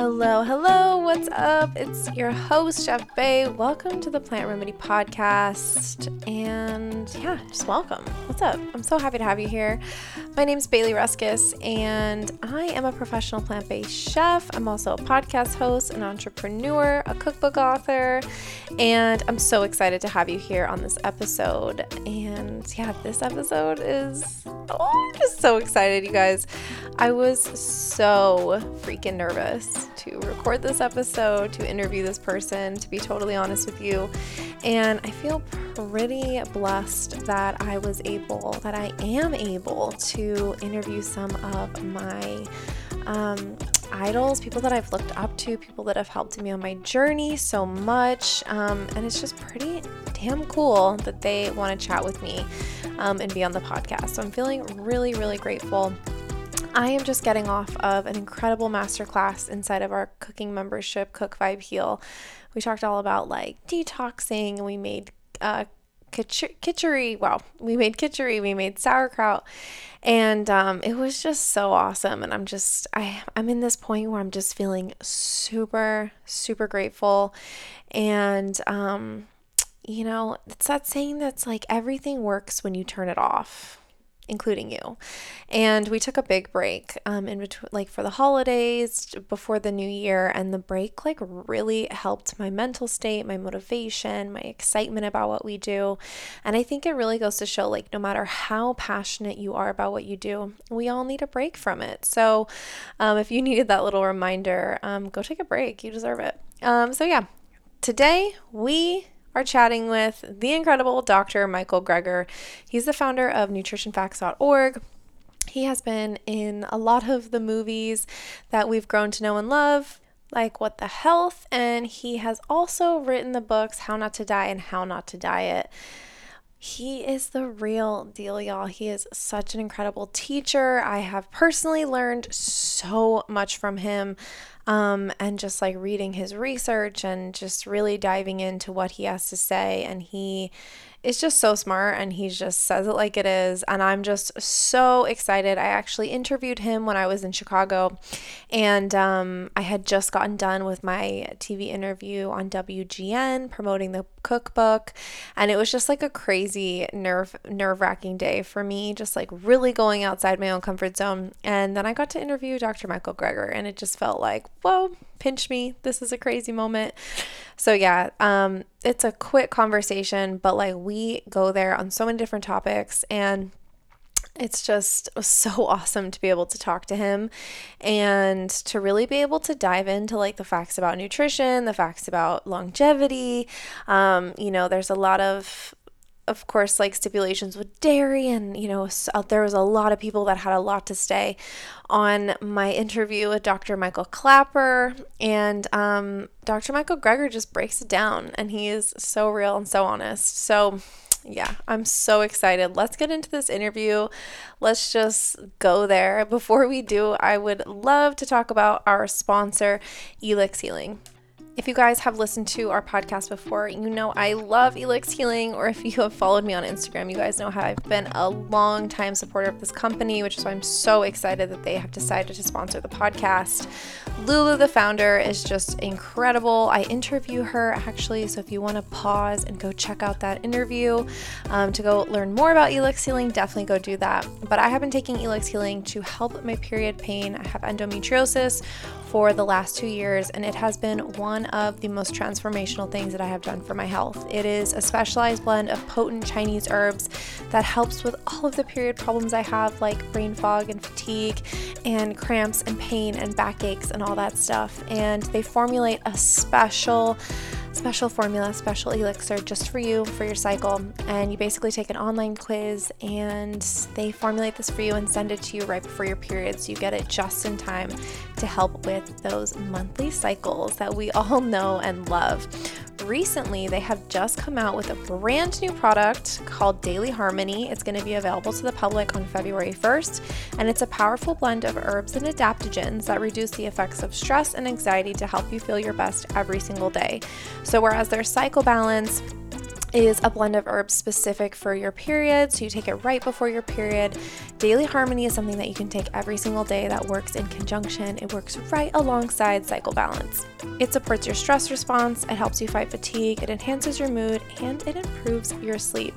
Hello, hello, what's up? It's your host, Chef Bay. Welcome to the Plant Remedy Podcast. And yeah, just welcome. What's up? I'm so happy to have you here. My name is Bailey Ruskus, and I am a professional plant based chef. I'm also a podcast host, an entrepreneur, a cookbook author, and I'm so excited to have you here on this episode. And yeah, this episode is, oh, I'm just so excited, you guys. I was so freaking nervous to record this episode, to interview this person, to be totally honest with you. And I feel pretty blessed that I was able, that I am able to interview some of my um, idols, people that I've looked up to, people that have helped me on my journey so much. Um, and it's just pretty damn cool that they want to chat with me um, and be on the podcast. So I'm feeling really, really grateful I am just getting off of an incredible masterclass inside of our cooking membership, Cook Vibe Heal. We talked all about like detoxing and we made uh, kitchery. Well, we made kitchery, we made sauerkraut, and um, it was just so awesome. And I'm just, I, I'm in this point where I'm just feeling super, super grateful. And, um, you know, it's that saying that's like everything works when you turn it off including you. And we took a big break um, in between, like for the holidays, before the new year. And the break, like, really helped my mental state, my motivation, my excitement about what we do. And I think it really goes to show, like, no matter how passionate you are about what you do, we all need a break from it. So um, if you needed that little reminder, um, go take a break. You deserve it. Um, so, yeah, today we are chatting with the incredible Dr. Michael Greger. He's the founder of nutritionfacts.org. He has been in a lot of the movies that we've grown to know and love, like What the Health, and he has also written the books How Not to Die and How Not to Diet. He is the real deal, y'all. He is such an incredible teacher. I have personally learned so much from him um, and just like reading his research and just really diving into what he has to say. And he is just so smart and he just says it like it is. And I'm just so excited. I actually interviewed him when I was in Chicago and um, I had just gotten done with my TV interview on WGN promoting the cookbook. And it was just like a crazy nerve nerve wracking day for me, just like really going outside my own comfort zone. And then I got to interview Dr. Michael Greger and it just felt like, whoa, pinch me. This is a crazy moment. So yeah, um, it's a quick conversation, but like we go there on so many different topics and it's just so awesome to be able to talk to him and to really be able to dive into like the facts about nutrition, the facts about longevity. Um, you know, there's a lot of of course, like stipulations with dairy, and you know, so there was a lot of people that had a lot to say on my interview with Dr. Michael Klaper. and um, Dr. Michael Greger just breaks it down, and he is so real and so honest. So, yeah, I'm so excited. Let's get into this interview. Let's just go there. Before we do, I would love to talk about our sponsor, Elix Healing. If you guys have listened to our podcast before, you know I love Elix Healing, or if you have followed me on Instagram, you guys know how I've been a long time supporter of this company, which is why I'm so excited that they have decided to sponsor the podcast. Lulu, the founder, is just incredible. I interview her actually, so if you want to pause and go check out that interview um, to go learn more about Elix Healing, definitely go do that. But I have been taking Elix Healing to help my period pain. I have endometriosis for the last two years, and it has been one of the most transformational things that I have done for my health. It is a specialized blend of potent Chinese herbs that helps with all of the period problems I have, like brain fog and fatigue, and cramps and pain and backaches and all that stuff. And they formulate a special special formula, special elixir just for you for your cycle. And you basically take an online quiz and they formulate this for you and send it to you right before your period. So you get it just in time to help with those monthly cycles that we all know and love recently they have just come out with a brand new product called Daily Harmony. It's going to be available to the public on February 1st, and it's a powerful blend of herbs and adaptogens that reduce the effects of stress and anxiety to help you feel your best every single day. So, whereas their cycle balance, is a blend of herbs specific for your period, so you take it right before your period. Daily Harmony is something that you can take every single day that works in conjunction. It works right alongside Cycle Balance. It supports your stress response, it helps you fight fatigue, it enhances your mood, and it improves your sleep.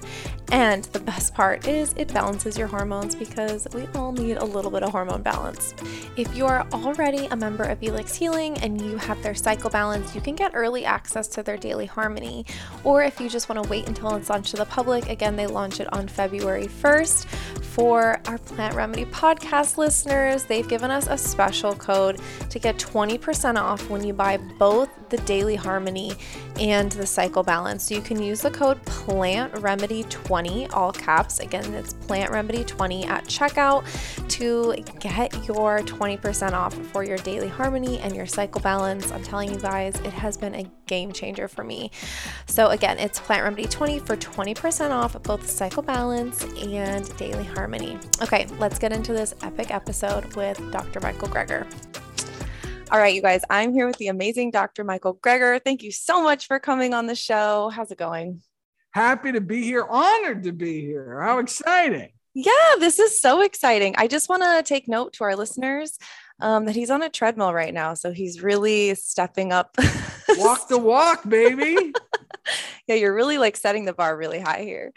And the best part is it balances your hormones because we all need a little bit of hormone balance. If you are already a member of Elix Healing and you have their Cycle Balance, you can get early access to their Daily Harmony. Or if you just want to wait until it's launched to the public, again, they launch it on February 1st. For our Plant Remedy podcast listeners, they've given us a special code to get 20% off when you buy both the Daily Harmony and the Cycle Balance. So you can use the code Plant Remedy 20, all caps. Again, it's Plant Remedy 20 at checkout to get your 20% off for your Daily Harmony and your Cycle Balance. I'm telling you guys, it has been a game changer for me. So again, it's Plant Remedy 20 for 20% off both Cycle Balance and Daily Harmony. Okay, let's get into this epic episode with Dr. Michael Greger. All right, you guys, I'm here with the amazing Dr. Michael Greger. Thank you so much for coming on the show. How's it going? Happy to be here. Honored to be here. How exciting. Yeah, this is so exciting. I just want to take note to our listeners um, that he's on a treadmill right now. So he's really stepping up. walk the walk, baby. Yeah, you're really like setting the bar really high here.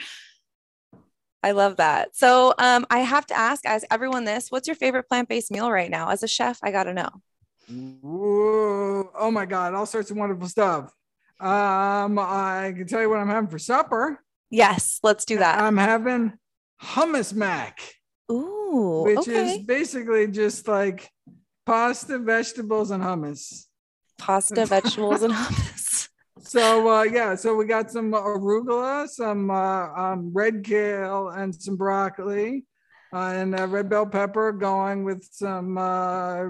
I love that. So um, I have to ask, as everyone, this: What's your favorite plant-based meal right now? As a chef, I got to know. Ooh, oh my God, all sorts of wonderful stuff. Um, I can tell you what I'm having for supper. Yes, let's do that. I'm having hummus mac. Ooh, which okay. is basically just like pasta, vegetables, and hummus. Pasta, vegetables, and hummus. So uh, yeah, so we got some arugula, some uh, um, red kale, and some broccoli uh, and uh, red bell pepper going with some uh,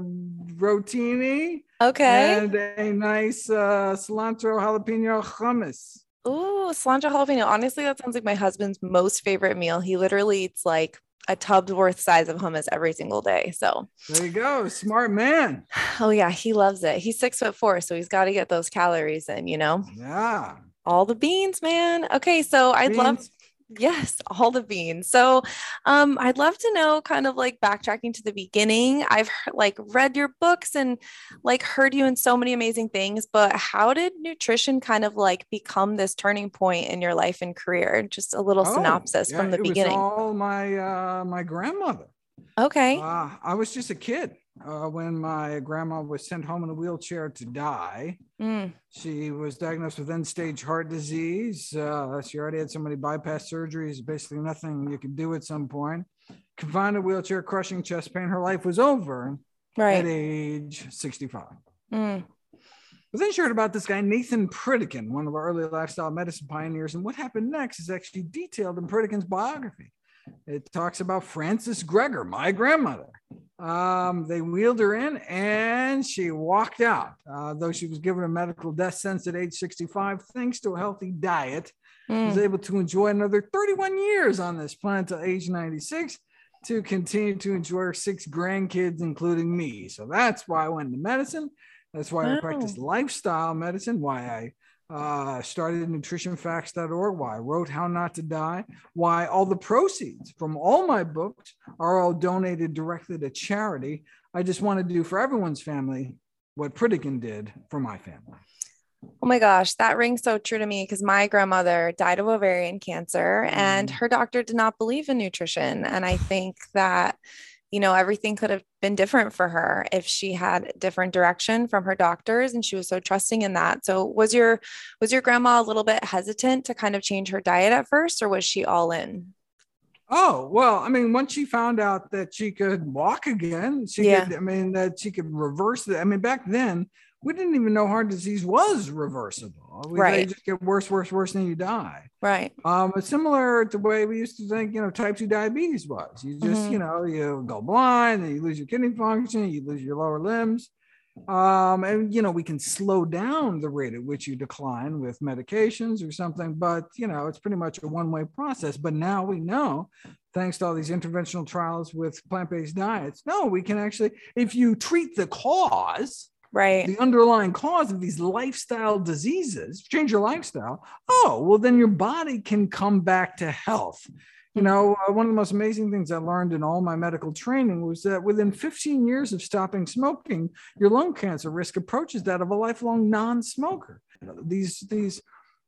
rotini. Okay. And a nice uh, cilantro jalapeno hummus. Ooh, cilantro jalapeno. Honestly, that sounds like my husband's most favorite meal. He literally eats like a tub's worth size of hummus every single day. So there you go. Smart man. Oh yeah, he loves it. He's six foot four, so he's got to get those calories in, you know? Yeah. All the beans, man. Okay, so I'd beans. love Yes, all the beans. So, um, I'd love to know, kind of like backtracking to the beginning. I've like read your books and like heard you in so many amazing things, but how did nutrition kind of like become this turning point in your life and career? Just a little oh, synopsis yeah, from the beginning. all my uh, my grandmother. Okay. Uh, I was just a kid uh, when my grandma was sent home in a wheelchair to die. Mm. She was diagnosed with end stage heart disease. Uh, she already had so many bypass surgeries, basically nothing you could do at some point. Confined in a wheelchair, crushing chest pain. Her life was over right. at age 65. Mm. But then she heard about this guy, Nathan Pritikin, one of our early lifestyle medicine pioneers. And what happened next is actually detailed in Pritikin's biography. It talks about Frances Greger, my grandmother. Um, they wheeled her in and she walked out, uh, though she was given a medical death sentence at age 65, thanks to a healthy diet. Mm. Was able to enjoy another 31 years on this planet till age 96 to continue to enjoy her six grandkids, including me. So that's why I went into medicine. That's why wow. I practice lifestyle medicine, why I uh, started nutritionfacts.org, why I wrote How Not to Die, why all the proceeds from all my books are all donated directly to charity. I just want to do for everyone's family what Pritikin did for my family. Oh my gosh, that rings so true to me because my grandmother died of ovarian cancer mm. and her doctor did not believe in nutrition. And I think that you know everything could have been different for her if she had different direction from her doctors and she was so trusting in that. So was your was your grandma a little bit hesitant to kind of change her diet at first or was she all in oh well i mean once she found out that she could walk again she yeah. could i mean that she could reverse it i mean back then we didn't even know heart disease was reversible. We, right. They just get worse, worse, worse, and you die. Right. Um, it's similar to the way we used to think, you know, type 2 diabetes was. You just, mm-hmm. you know, you go blind and you lose your kidney function, you lose your lower limbs. Um, and you know, we can slow down the rate at which you decline with medications or something, but you know, it's pretty much a one-way process. But now we know, thanks to all these interventional trials with plant-based diets, no, we can actually, if you treat the cause, right the underlying cause of these lifestyle diseases change your lifestyle oh well then your body can come back to health you know uh, one of the most amazing things i learned in all my medical training was that within 15 years of stopping smoking your lung cancer risk approaches that of a lifelong non-smoker these these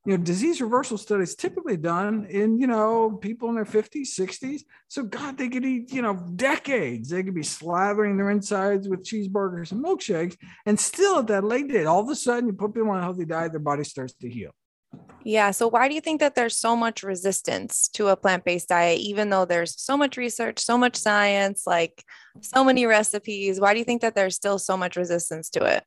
you know, disease reversal studies typically done in, you know, people in their 50s, 60s. So, God, they could eat, you know, decades. They could be slathering their insides with cheeseburgers and milkshakes. And still at that late date, all of a sudden you put people on a healthy diet, their body starts to heal. Yeah. So, why do you think that there's so much resistance to a plant based diet, even though there's so much research, so much science, like so many recipes? Why do you think that there's still so much resistance to it?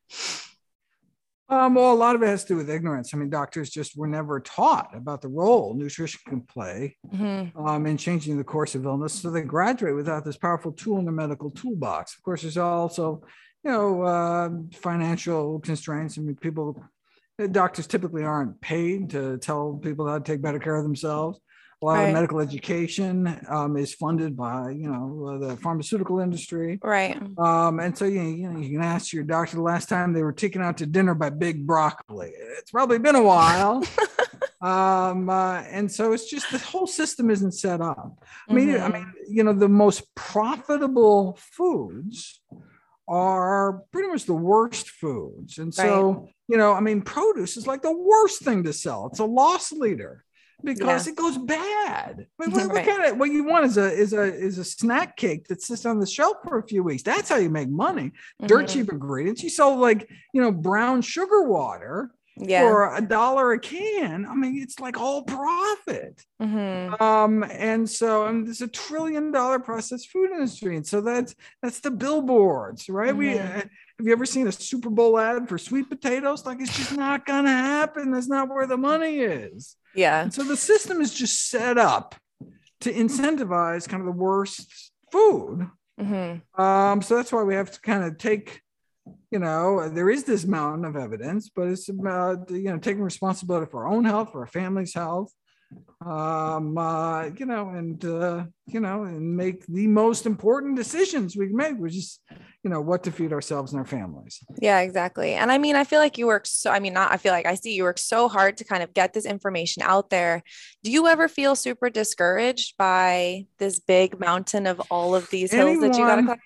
Um, well, a lot of it has to do with ignorance. I mean, doctors just were never taught about the role nutrition can play mm-hmm. um, in changing the course of illness. So they graduate without this powerful tool in their medical toolbox. Of course, there's also, you know, uh, financial constraints. I mean, people, doctors typically aren't paid to tell people how to take better care of themselves. A lot right. of medical education um, is funded by, you know, the pharmaceutical industry. Right. Um, and so you, you know you can ask your doctor the last time they were taken out to dinner by Big Broccoli. It's probably been a while. um, uh, and so it's just the whole system isn't set up. I mean, mm-hmm. I mean, you know, the most profitable foods are pretty much the worst foods. And so, right. you know, I mean, produce is like the worst thing to sell. It's a loss leader because yeah. it goes bad. I mean, look, right. at it. What you want is a is a is a snack cake that sits on the shelf for a few weeks. That's how you make money. Dirt mm-hmm. cheap ingredients. You sell like you know brown sugar water yeah. for a dollar a can. I mean, it's like all profit. Mm-hmm. Um, and so and there's a trillion dollar processed food industry, and so that's that's the billboards, right? Mm-hmm. We uh, have you ever seen a Super Bowl ad for sweet potatoes? Like it's just not gonna happen. That's not where the money is. Yeah. And so the system is just set up to incentivize kind of the worst food. Mm-hmm. Um, so that's why we have to kind of take, you know, there is this mountain of evidence, but it's about you know taking responsibility for our own health, for our family's health, um, uh, you know, and uh, you know, and make the most important decisions we can make, which is, you know, what to feed ourselves and our families. Yeah, exactly. And I mean, I feel like you work so. I mean, not. I feel like I see you work so hard to kind of get this information out there. Do you ever feel super discouraged by this big mountain of all of these hills anyone, that you got to climb?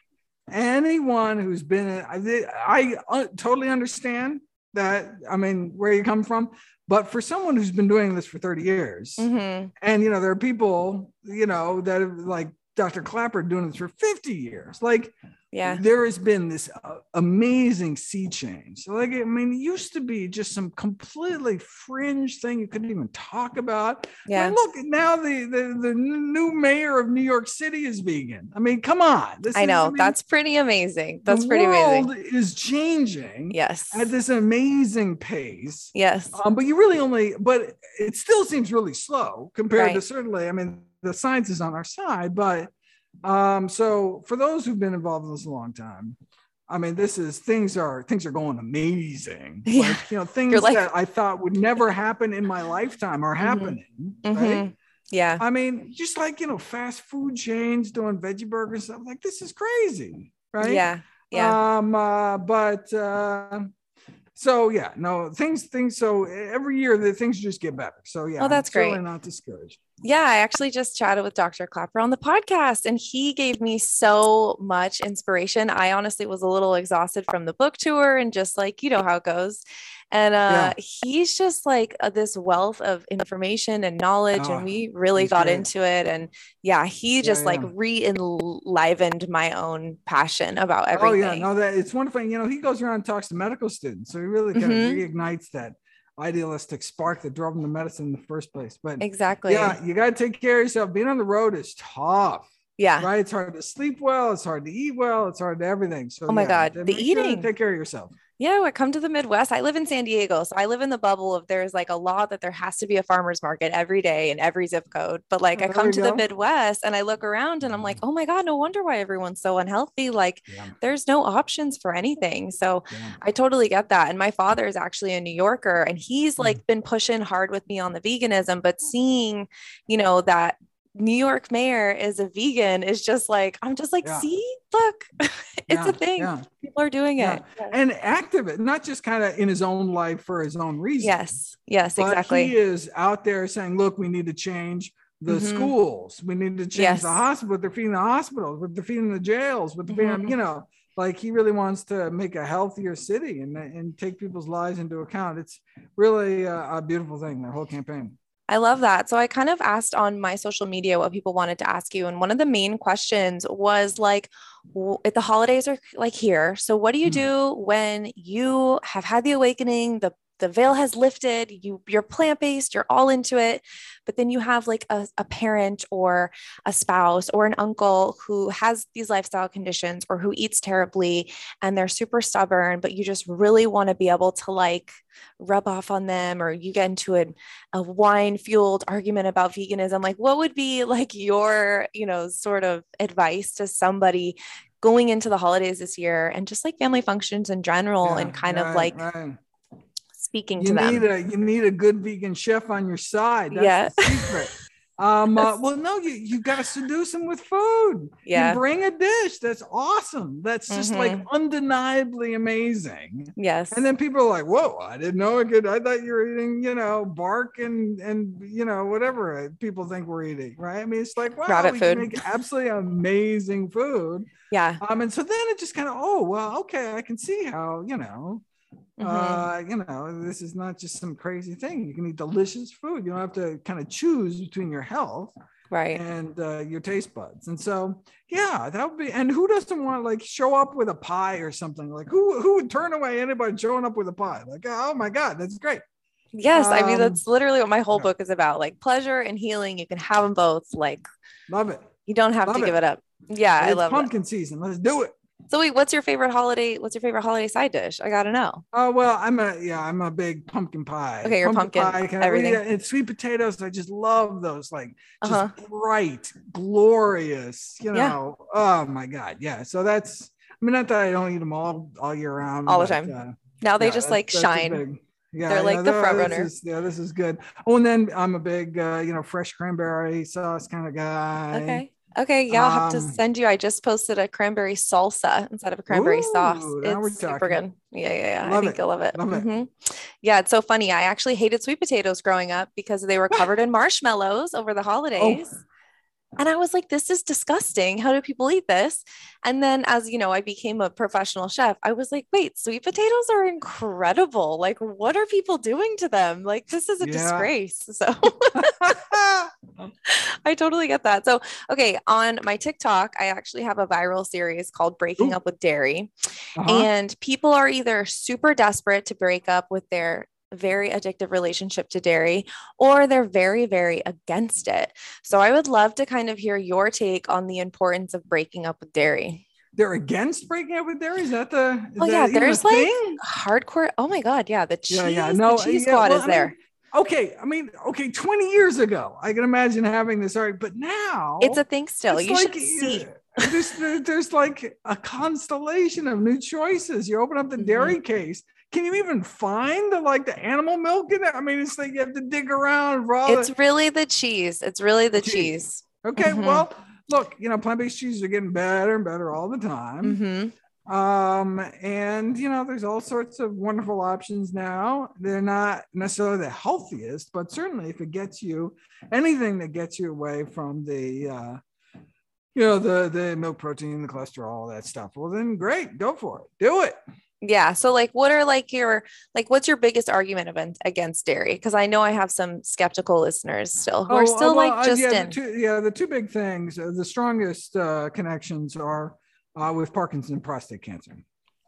Anyone who's been, I, I uh, totally understand that. I mean, where you come from but for someone who's been doing this for 30 years, mm-hmm. and you know, there are people, you know, that have like Dr. Klaper doing this for 50 years. Like, yeah, there has been this uh, amazing sea change. Like, I mean, it used to be just some completely fringe thing you couldn't even talk about. Yeah, mean, look now the, the the new mayor of New York City is vegan. I mean, come on, this I know I mean, that's pretty amazing. That's pretty amazing. Is changing. Yes, at this amazing pace. Yes, um, but you really only, but it still seems really slow compared right. to certainly. I mean the science is on our side. But um, so for those who've been involved in this a long time, I mean, this is things are things are going amazing. Yeah. Like, you know, things like, that I thought would never happen in my lifetime are mm-hmm. happening. Mm-hmm. Right? Yeah. I mean, just like you know, fast food chains doing veggie burgers, stuff like this is crazy, right? Yeah. Yeah. Um, uh, but uh so yeah, no things things. So every year the things just get better. So yeah, oh, that's great. Not discouraged. Yeah, I actually just chatted with Dr. Klaper on the podcast, and he gave me so much inspiration. I honestly was a little exhausted from the book tour, and just like you know how it goes. And uh, yeah. he's just like uh, this wealth of information and knowledge, oh, and we really got great. into it. And yeah, he just yeah, like re-enlivened my own passion about everything. Oh yeah, no, that it's wonderful. You know, he goes around and talks to medical students, so he really kind mm-hmm. of reignites that idealistic spark that drove him to medicine in the first place. But exactly, yeah, you got to take care of yourself. Being on the road is tough. Yeah, right. It's hard to sleep well. It's hard to eat well. It's hard to everything. So, oh my yeah, god, the eating. Sure take care of yourself yeah, I come to the Midwest. I live in San Diego. So I live in the bubble of there's like a law that there has to be a farmer's market every day in every zip code. But like I come to go. the Midwest and I look around and I'm like, mm-hmm. oh my God, no wonder why everyone's so unhealthy. Like yeah. there's no options for anything. So yeah. I totally get that. And my father is actually a New Yorker and he's like mm. been pushing hard with me on the veganism, but seeing, you know, that New York mayor is a vegan is just like, I'm just like, yeah. see, look, it's yeah, a thing. Yeah. People are doing it. And active, not just kind of in his own life for his own reason. Yes. Yes, exactly. He is out there saying, look, we need to change the mm-hmm. schools. We need to change yes. the hospital. They're feeding the hospitals, they're feeding the jails, what they're mm-hmm. you know, like he really wants to make a healthier city and, and take people's lives into account. It's really a, a beautiful thing, their whole campaign. I love that. So I kind of asked on my social media what people wanted to ask you. And one of the main questions was like, if the holidays are like here, so what do you mm-hmm. do when you have had the awakening, the the veil has lifted you you're plant-based you're all into it. But then you have like a, a parent or a spouse or an uncle who has these lifestyle conditions or who eats terribly and they're super stubborn but you just really want to be able to like rub off on them or you get into a, a wine fueled argument about veganism like what would be like your you know sort of advice to somebody going into the holidays this year and just like family functions in general yeah, and kind right, of like right speaking you to need them. A, you need a good vegan chef on your side. That's yeah. the secret. Um, uh, well, no, you you got to seduce them with food. Yeah, you bring a dish that's awesome. That's just mm-hmm. like undeniably amazing. Yes, and then people are like, "Whoa, I didn't know it could." I thought you were eating, you know, bark and and you know whatever people think we're eating, right? I mean, it's like wow, Rabbit we food. make absolutely amazing food. Yeah. Um, and so then it just kind of, oh well, okay, I can see how you know Mm-hmm. Uh, you know, this is not just some crazy thing. You can eat delicious food. You don't have to kind of choose between your health right. and uh, your taste buds. And so yeah that would be and who doesn't want to like show up with a pie or something? Like who who would turn away anybody showing up with a pie? Like oh my god that's great. Yes um, i mean um, that's literally what my whole yeah. book is about like pleasure and healing. You can have them both like love it. you don't have love to it. give it up. Yeah it's i love pumpkin season. Let's do it so wait, what's your favorite holiday? What's your favorite holiday side dish? I gotta know. Oh well, I'm a yeah, I'm a big pumpkin pie. Okay, you're pumpkin, pumpkin pie, everything. And sweet potatoes. I just love those, like just uh-huh. bright, glorious. You know, yeah. oh my god, yeah. So that's. I mean, not that I don't eat them all all year round, all but, the time. Uh, now they yeah, just like shine. Big, yeah, they're like yeah, the front runner. yeah, this is good. Oh, and then I'm a big, uh, you know, fresh cranberry sauce kind of guy. Okay. Okay, yeah, I'll have to um, send you. I just posted a cranberry salsa instead of a cranberry ooh, sauce. It's super good. Yeah, yeah, yeah. Love I think it. you'll love it. Love mm-hmm. it. Yeah, it's so funny. I actually hated sweet potatoes growing up because they were covered in marshmallows over the oh. holidays. Oh. And I was like, this is disgusting. How do people eat this? And then, as you know, I became a professional chef. I was like, wait, sweet potatoes are incredible. Like, what are people doing to them? Like, this is a yeah. disgrace. So I totally get that. So, okay, on my TikTok, I actually have a viral series called Breaking Ooh. Up with Dairy. Uh-huh. And people are either super desperate to break up with their very addictive relationship to dairy or they're very very against it so i would love to kind of hear your take on the importance of breaking up with dairy they're against breaking up with dairy is that the is oh yeah there's like thing? hardcore oh my god yeah the cheese yeah, yeah. No, the cheese yeah, squad well, is I there okay i mean okay 20 years ago i can imagine having this argument but now it's a thing still you like, should see there's, there's like a constellation of new choices you open up the mm-hmm. dairy case can you even find the like the animal milk in there? I mean, it's like you have to dig around for It's the- really the cheese. It's really the cheese. cheese. Okay, mm-hmm. well, look, you know, plant-based cheeses are getting better and better all the time. Mm-hmm. Um, and you know, there's all sorts of wonderful options now. They're not necessarily the healthiest, but certainly if it gets you anything that gets you away from the uh you know the the milk protein the cholesterol all that stuff well then great go for it do it yeah so like what are like your like what's your biggest argument against dairy? Because i know i have some skeptical listeners still who oh, are still well, like just uh, yeah, in. the two, yeah the two big things uh, the strongest uh, connections are uh, with parkinson's prostate cancer.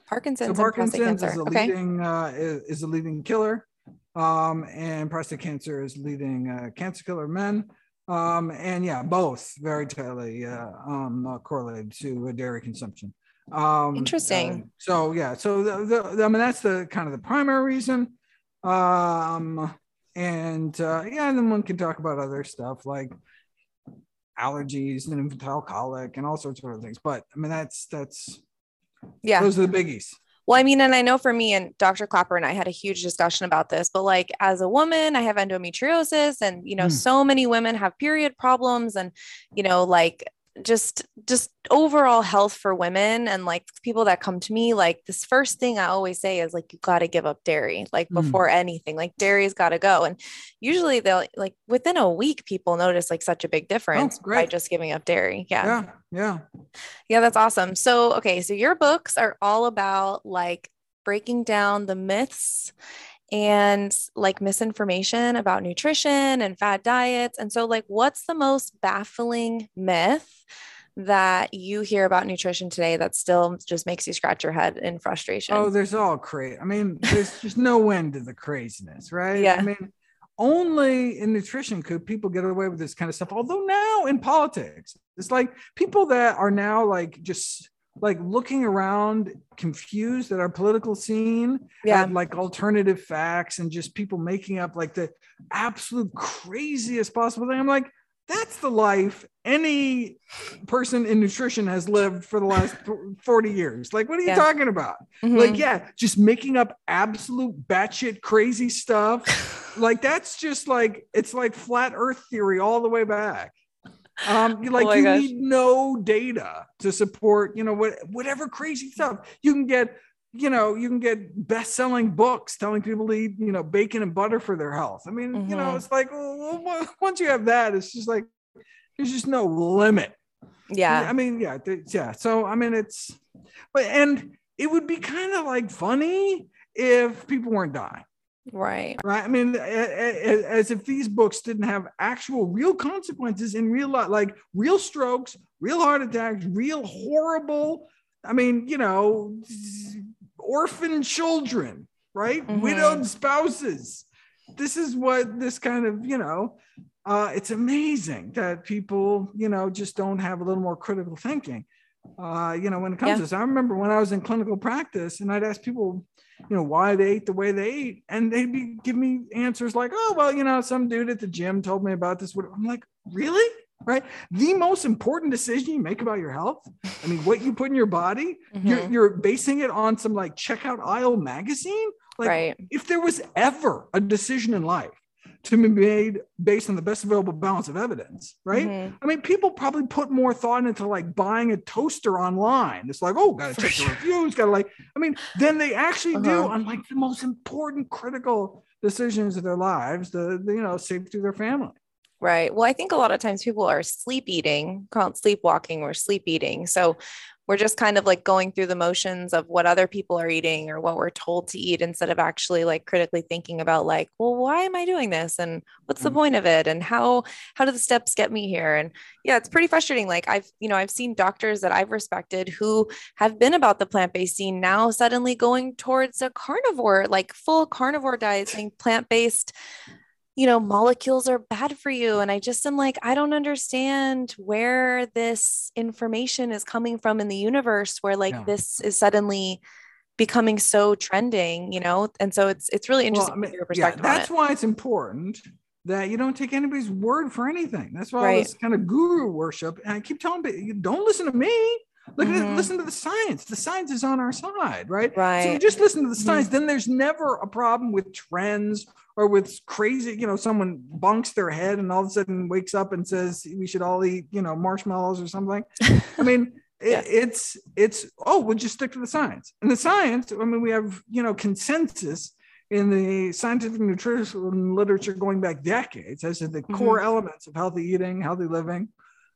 Parkinson's so parkinson's is a okay. leading uh, is, is, a leading killer um, and prostate cancer is leading uh, cancer killer men um, and yeah both very tightly um, correlated to dairy consumption um, Interesting. Uh, so yeah, so the, the, I mean that's the kind of the primary reason. Um, and uh, yeah, and then one can talk about other stuff like allergies and infantile colic and all sorts of other things. But I mean that's that's yeah, those are the biggies. Well, I mean, and I know for me and Dr. Klaper and I had a huge discussion about this, but like as a woman, I have endometriosis and, you know, mm. so many women have period problems and, you know, like just just overall health for women and like people that come to me like this first thing i always say is like you got to give up dairy like mm. before anything like dairy's got to go. And usually they'll like within a week people notice like such a big difference oh, by just giving up dairy. Yeah. Yeah yeah. Yeah that's awesome. So okay so your books are all about like breaking down the myths and like misinformation about nutrition and fad diets. And so, like, what's the most baffling myth that you hear about nutrition today that still just makes you scratch your head in frustration? Oh, there's all crazy. I mean, there's just no end to the craziness, right? Yeah. I mean, only in nutrition could people get away with this kind of stuff. Although now in politics, it's like people that are now like just like looking around confused at our political scene yeah at like alternative facts and just people making up like the absolute craziest possible thing i'm like that's the life any person in nutrition has lived for the last 40 years. Like, what are you yeah. talking about? Mm-hmm. Like, yeah, just making up absolute batshit crazy stuff. like, that's just like, it's like flat earth theory all the way back. Um, like oh you gosh. need no data to support, you know, what whatever crazy stuff you can get. You know, you can get best-selling books telling people to eat, you know, bacon and butter for their health. I mean, mm-hmm. you know, mm-hmm. it's like well, once you have that, it's just like there's just no limit. Yeah. I mean, yeah, yeah. So I mean, it's, but and it would be kind of like funny if people weren't dying. Right. Right. I mean, as if these books didn't have actual real consequences in real life, like real strokes, real heart attacks, real horrible. I mean, you know, orphan children, right? Mm-hmm. Widowed spouses. This is what this kind of, you know, uh, it's amazing that people, you know, just don't have a little more critical thinking. Uh, you know, when it comes yeah. to this, I remember when I was in clinical practice and I'd ask people, you know, why they ate the way they ate. And they'd be give me answers like, oh, well, you know, some dude at the gym told me about this. I'm like, really? Right. The most important decision you make about your health. I mean, what you put in your body, mm-hmm. you're, you're basing it on some like checkout aisle magazine. Like, right. if there was ever a decision in life to be made based on the best available balance of evidence, right? Mm-hmm. I mean, people probably put more thought into like buying a toaster online. It's like, oh, gotta check sure. the reviews, gotta like, I mean, then they actually uh-huh. do on like the most important critical decisions of their lives, the, the you know, safety of their family. Right. Well, I think a lot of times people are sleep eating, called sleepwalking or sleep eating. So we're just kind of like going through the motions of what other people are eating or what we're told to eat instead of actually like critically thinking about like well why am i doing this? And what's the mm. point of it? And how how do the steps get me here? And yeah it's pretty frustrating. Like i've you know i've seen doctors that i've respected who have been about the plant-based scene now suddenly going towards a carnivore like full carnivore diet saying plant-based you know, molecules are bad for you. And I just am like, I don't understand where this information is coming from in the universe where like this is suddenly becoming so trending, you know? And so it's it's really interesting well, I mean. Yeah, that's why it's important that you don't take anybody's word for anything. That's why right. this kind of guru worship. And I keep telling people, don't listen to me. Look mm-hmm. at listen to the science. The science is on our side, right? Right. So you just listen to the science, mm-hmm. then there's never a problem with trends or with crazy, you know, someone bunks their head and all of a sudden wakes up and says we should all eat, you know, marshmallows or something. I mean, it, it's it's oh, we'll just stick to the science. And the science, I mean, we have you know consensus in the scientific nutrition literature going back decades as to the mm-hmm. core elements of healthy eating, healthy living.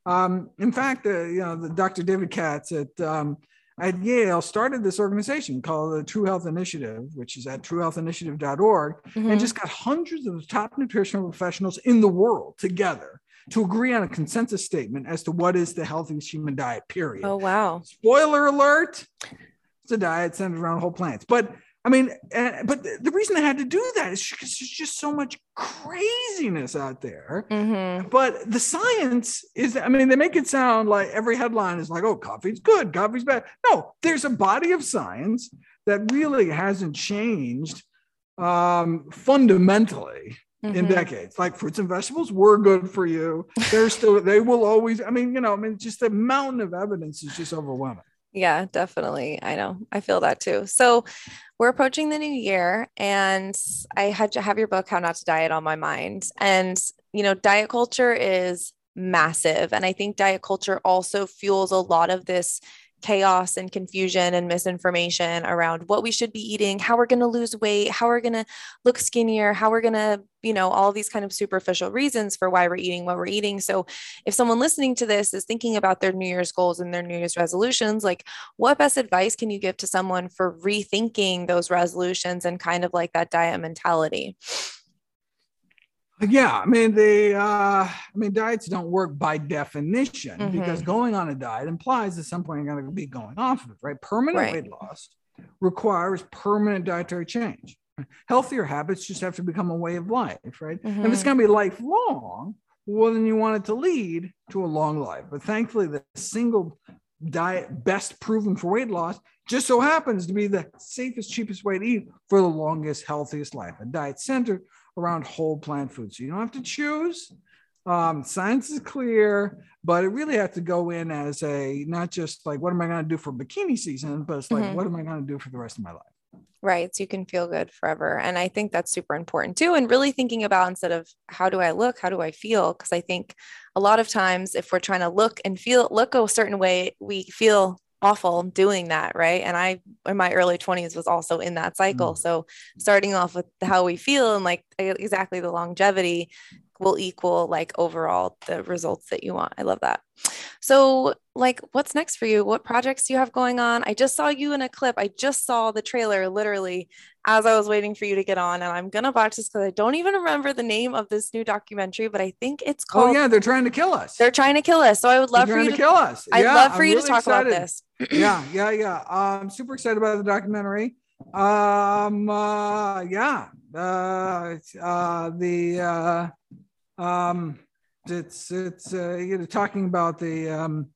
Um, in fact, uh, you know, the Dr. David Katz at um, at Yale started this organization called the True Health Initiative, which is at truehealthinitiative.org, mm-hmm. and just got hundreds of the top nutritional professionals in the world together to agree on a consensus statement as to what is the healthiest human diet, period. Oh, wow. Spoiler alert, it's a diet centered around whole plants. But I mean, uh, but the, the, reason they had to do that is because there's just so much craziness out there. Mm-hmm. But the science is, I mean, they make it sound like every headline is like, oh, coffee's good, coffee's bad. No, there's a body of science that really hasn't changed um, fundamentally mm-hmm. in decades. Like fruits and vegetables were good for you. They're still, they will always, I mean, you know, I mean, just the mountain of evidence is just overwhelming. Yeah, definitely. I know. I feel that too. So we're approaching the new year and I had to have your book, How Not to Diet on my mind. And, you know, diet culture is massive. And I think diet culture also fuels a lot of this chaos and confusion and misinformation around what we should be eating, how we're going to lose weight, how we're going to look skinnier, how we're going to, you know, all these kind of superficial reasons for why we're eating what we're eating. So, if someone listening to this is thinking about their New Year's goals and their New Year's resolutions, like what best advice can you give to someone for rethinking those resolutions and kind of like that diet mentality? Yeah, I mean the uh, I mean diets don't work by definition mm-hmm. because going on a diet implies at some point you're going to be going off of it, right? Permanent right. weight loss requires permanent dietary change. Healthier habits just have to become a way of life, right? Mm-hmm. If it's mm-hmm. going to be lifelong, well then you want it to lead to a long life. But thankfully, the single diet best proven for weight loss just so happens to be the safest, cheapest way to eat for the longest, healthiest life. A diet centered around whole plant foods. So you don't have to choose. Um, science is clear, but it really has to go in as a not just like what am I going to do for bikini season, but it's like mm-hmm. what am I going to do for the rest of my life? Right. So you can feel good forever. And I think that's super important too. And really thinking about instead of how do I look, how do I feel? Because I think a lot of times if we're trying to look and feel, look a certain way, we feel awful doing that right? And i in my early 20s was also in that cycle. Mm. so starting off with how we feel and like exactly the longevity will equal like overall the results that you want. I love that. So like what's next for you? What projects do you have going on? I just saw you in a clip. I just saw the trailer literally as I was waiting for you to get on. And I'm gonna watch this because I don't even remember the name of this new documentary, but I think it's oh, called. Oh yeah, they're trying to kill us. They're trying to kill us. So I would love they're for you to, to kill us. I'd yeah, love for I'm you really to talk excited. about this. yeah, yeah, yeah. I'm super excited about the documentary. Um, uh, yeah. Uh, uh, the uh, um, it's it's uh, you know talking about the um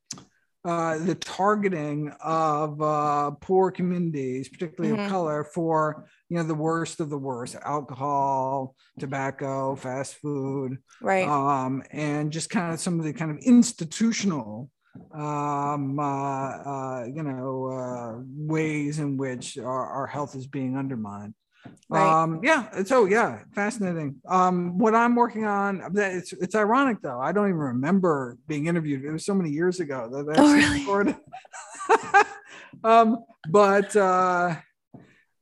uh, the targeting of uh, poor communities, particularly mm-hmm. of color, for you know the worst of the worst: alcohol, tobacco, fast food, right? Um, and just kind of some of the kind of institutional, um, uh, uh you know, uh, ways in which our, our health is being undermined. Right. Um, yeah. So yeah, fascinating. Um, what I'm working on, it's it's ironic though. I don't even remember being interviewed. It was so many years ago that that's oh, really? um, but uh,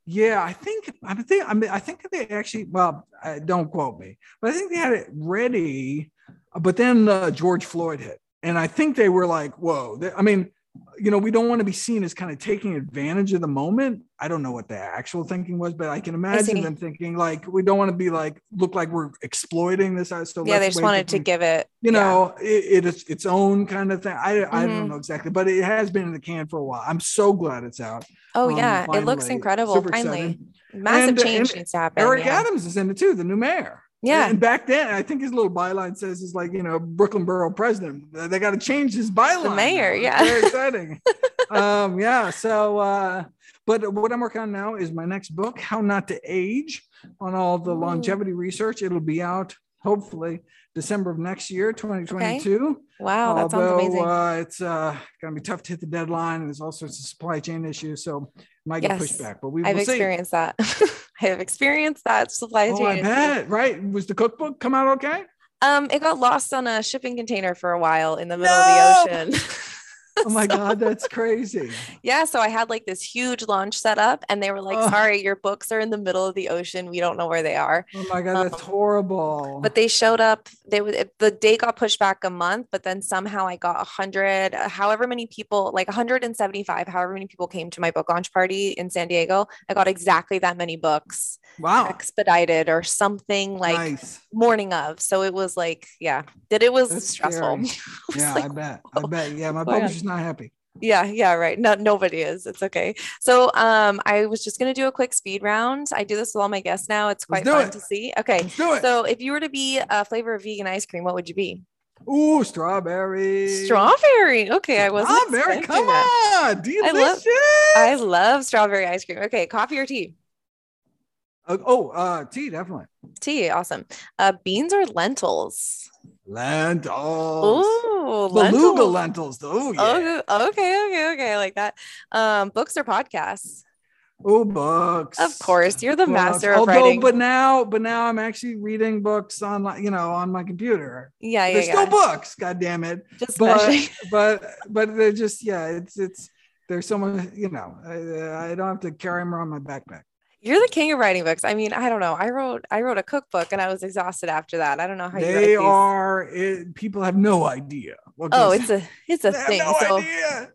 yeah, I think I think I mean I think they actually well, don't quote me, but I think they had it ready. But then uh, George Floyd hit, and I think they were like, "Whoa!" They, I mean, you know, we don't want to be seen as kind of taking advantage of the moment. I don't know what the actual thinking was, but I can imagine I them thinking like, we don't want to be like, look like we're exploiting this. So yeah, they just wanted to, give it, you know, yeah. it, it's its own kind of thing. I, mm-hmm. I don't mm-hmm. know exactly, but it has been in the can for a while. I'm so glad it's out. Oh um, yeah, finally. it looks incredible. Super finally, exciting. massive and, change and needs to happen. Eric yeah. Adams is in it too, the new mayor. Yeah. And back then, I think his little byline says is like, you know, Brooklyn Borough president. They got to change his byline. The mayor, yeah. Very exciting. um, yeah. So, uh, but what I'm working on now is my next book, How Not to Age, on all the Ooh. longevity research. It'll be out hopefully December of next year, 2022. Okay. Wow, that Although, sounds amazing. Uh, it's uh, going to be tough to hit the deadline. And there's all sorts of supply chain issues, so might get yes. pushed back. But we I've experienced see. that. I have experienced that supply chain. oh. I bet. Right? Was the cookbook come out okay? Um, it got lost on a shipping container for a while in the middle no! of the ocean. oh my so, god that's crazy. Yeah so i had like this huge launch set up and they were like oh. sorry your books are in the middle of the ocean. We don't know where they are. Oh my god that's um, horrible. but they showed up they the date got pushed back a month but then somehow i got 100 however many people like 175 however many people came to my book launch party in san diego. I got exactly that many books wow. expedited or something like nice. morning of. So it was like yeah that it was that's stressful. yeah like, i bet. I bet. Yeah my publisher not happy. Yeah, yeah, right. No, nobody is. It's okay. So, um, I was just gonna do a quick speed round. I do this with all my guests now. It's quite fun it. to see. Okay, so if you were to be a flavor of vegan ice cream, what would you be? Ooh, strawberry. Strawberry. Okay, I wasn't. Strawberry. Come that. on, delicious. I love, I love strawberry ice cream. Okay, coffee or tea? Uh, oh, uh, tea, definitely. Tea, awesome. Uh, beans or lentils? Lentils. Ooh, Beluga lentils. Oh, yeah. Oh, okay, okay, okay. I like that. Um, books or podcasts? Oh, books. Of course, you're the Books. master of Although, writing. but now, but now I'm actually reading books on, you know, on my computer. yeah, yeah, They're yeah. still books. God damn it. Just But, smashing. but, but they're just, yeah. It's, it's. There's so much, you know. I, I don't have to carry them around my backpack. You're the king of writing books. I mean, I don't know. I wrote I wrote a cookbook and I was exhausted after that. I don't know how They are. It, people have no idea. Oh, it's a it's a thing. no so idea.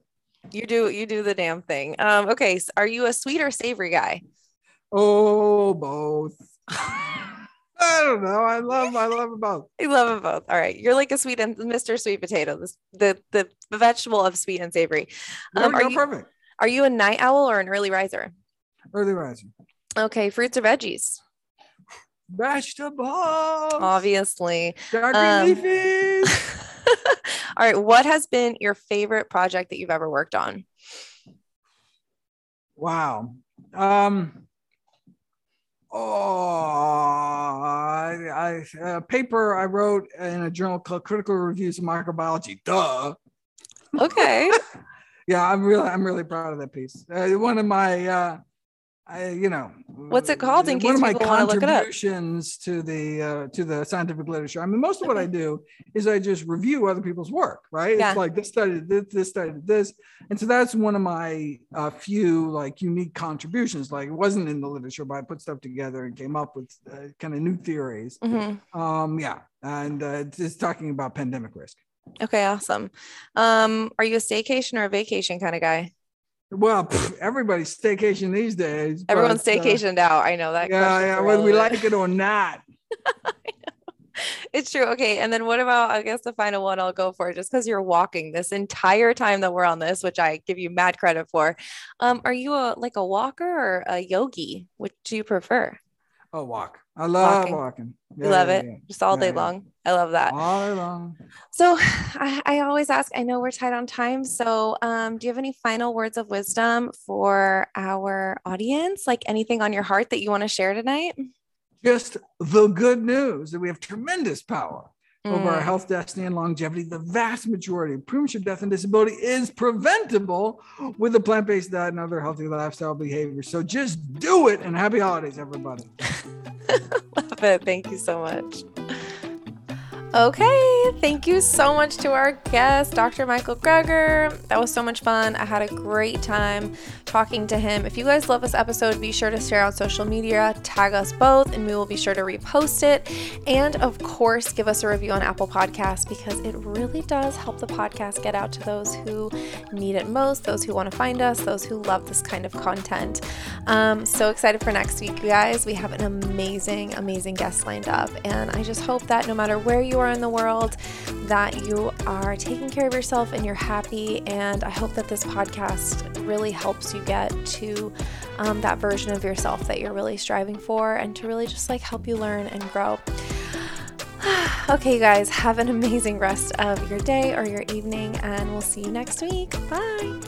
you do you do the damn thing. Um, okay. So are you a sweet or savory guy? Oh, both. I don't know. I love. I love them both. I love them both. All right. You're like a sweet and Mr. Sweet Potato, this the the, the vegetable of sweet and savory. Um, are you Perfect. are you a night owl or an early riser? Early rising. Okay, fruits or veggies? Vegetables. Obviously. Dark Um, green leafies. All right. What has been your favorite project that you've ever worked on? Wow. Um. Oh, I, I a paper I wrote in a journal called Critical Reviews of Microbiology. Duh. Okay. Yeah, I'm really, I'm really proud of that piece. Uh, one of my, uh, I, you know, What's it called in one of case my people wanna look it up? contributions to the uh, to the scientific literature. I mean, most of what I do is I just review other people's work, right? Yeah. It's like this study did this, this study did this, and so that's one of my uh, few like unique contributions. Like it wasn't in the literature, but I put stuff together and came up with uh, kind of new theories. Mhm. Um, yeah, and uh, it's talking about pandemic risk. Okay, awesome. Um, are you a staycation or a vacation kind of guy? Well, pff, everybody's staycation these days. Everyone's but, uh, staycationed out. I know that. yeah, yeah, whether we like it or not. It's true. Okay. And then what about, I guess the final one I'll go for just because you're walking this entire time that we're on this, which I give you mad credit for. Um, are you a like a walker or a yogi? Which do you prefer? Oh, walk. I love Walking. walking. You love yeah, it yeah. just all Yeah, day yeah. long. I love that. All day long. So I, I always ask, I know we're tight on time. So um, do you have any final words of wisdom for our audience? Like anything on your heart that you want to share tonight? Just the good news that we have tremendous power over our Mm. health, destiny, and longevity. The vast majority of premature death and disability is preventable with a plant based diet and other healthy lifestyle behaviors. So just do it and happy holidays, everybody. Love it. Thank you so much. Okay, thank you so much to our guest, Dr. Michael Greger. That was so much fun. I had a great time talking to him. If you guys love this episode, be sure to share on social media, tag us both, and we will be sure to repost it. And of course, give us a review on Apple Podcasts because it really does help the podcast get out to those who need it most, those who want to find us, those who love this kind of content. Um, so excited for next week, you guys. We have an amazing, amazing guest lined up. And I just hope that no matter where you are in the world, that you are taking care of yourself and you're happy. And I hope that this podcast really helps you get to um, that version of yourself that you're really striving for and to really just like help you learn and grow. okay, you guys, have an amazing rest of your day or your evening, and we'll see you next week. Bye.